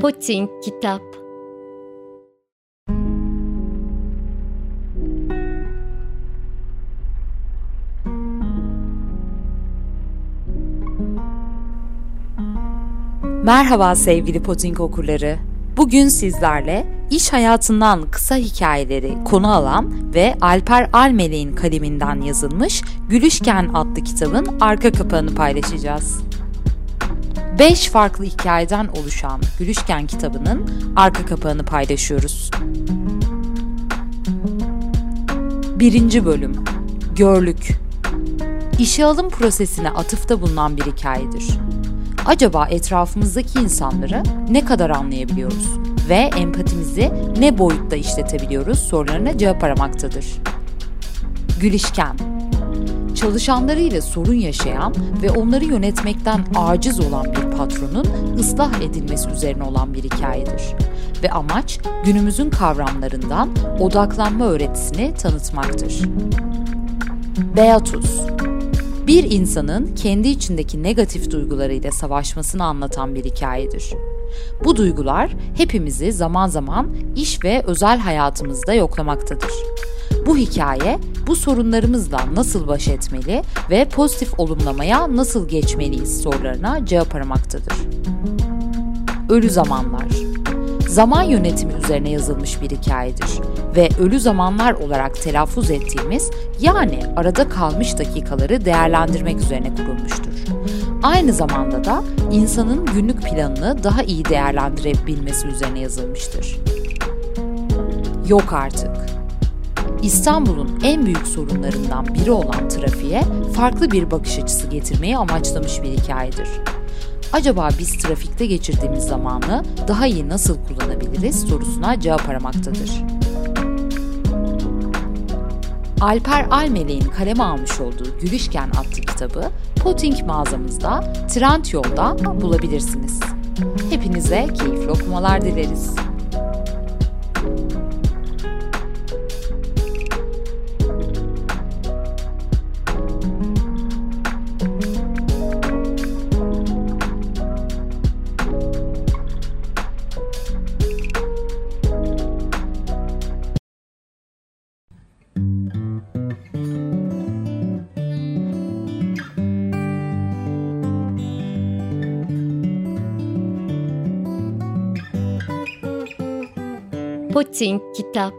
Poting Kitap Merhaba sevgili Poting okurları. Bugün sizlerle iş hayatından kısa hikayeleri konu alan ve Alper Almeleğin kaleminden yazılmış Gülüşken adlı kitabın arka kapağını paylaşacağız. 5 farklı hikayeden oluşan Gülüşken kitabının arka kapağını paylaşıyoruz. 1. Bölüm Görlük İşe alım prosesine atıfta bulunan bir hikayedir. Acaba etrafımızdaki insanları ne kadar anlayabiliyoruz ve empatimizi ne boyutta işletebiliyoruz sorularına cevap aramaktadır. Gülüşken çalışanlarıyla sorun yaşayan ve onları yönetmekten aciz olan bir patronun ıslah edilmesi üzerine olan bir hikayedir. Ve amaç günümüzün kavramlarından odaklanma öğretisini tanıtmaktır. Beatus bir insanın kendi içindeki negatif duygularıyla savaşmasını anlatan bir hikayedir. Bu duygular hepimizi zaman zaman iş ve özel hayatımızda yoklamaktadır. Bu hikaye bu sorunlarımızla nasıl baş etmeli ve pozitif olumlamaya nasıl geçmeliyiz sorularına cevap aramaktadır. Ölü zamanlar zaman yönetimi üzerine yazılmış bir hikayedir ve ölü zamanlar olarak telaffuz ettiğimiz yani arada kalmış dakikaları değerlendirmek üzerine kurulmuştur. Aynı zamanda da insanın günlük planını daha iyi değerlendirebilmesi üzerine yazılmıştır. Yok artık. İstanbul'un en büyük sorunlarından biri olan trafiğe farklı bir bakış açısı getirmeyi amaçlamış bir hikayedir. Acaba biz trafikte geçirdiğimiz zamanı daha iyi nasıl kullanabiliriz sorusuna cevap aramaktadır. Alper Almeleğin kaleme almış olduğu Gülüşken adlı kitabı Potting mağazamızda Trendyol'da bulabilirsiniz. Hepinize keyifli okumalar dileriz. Poting Kitap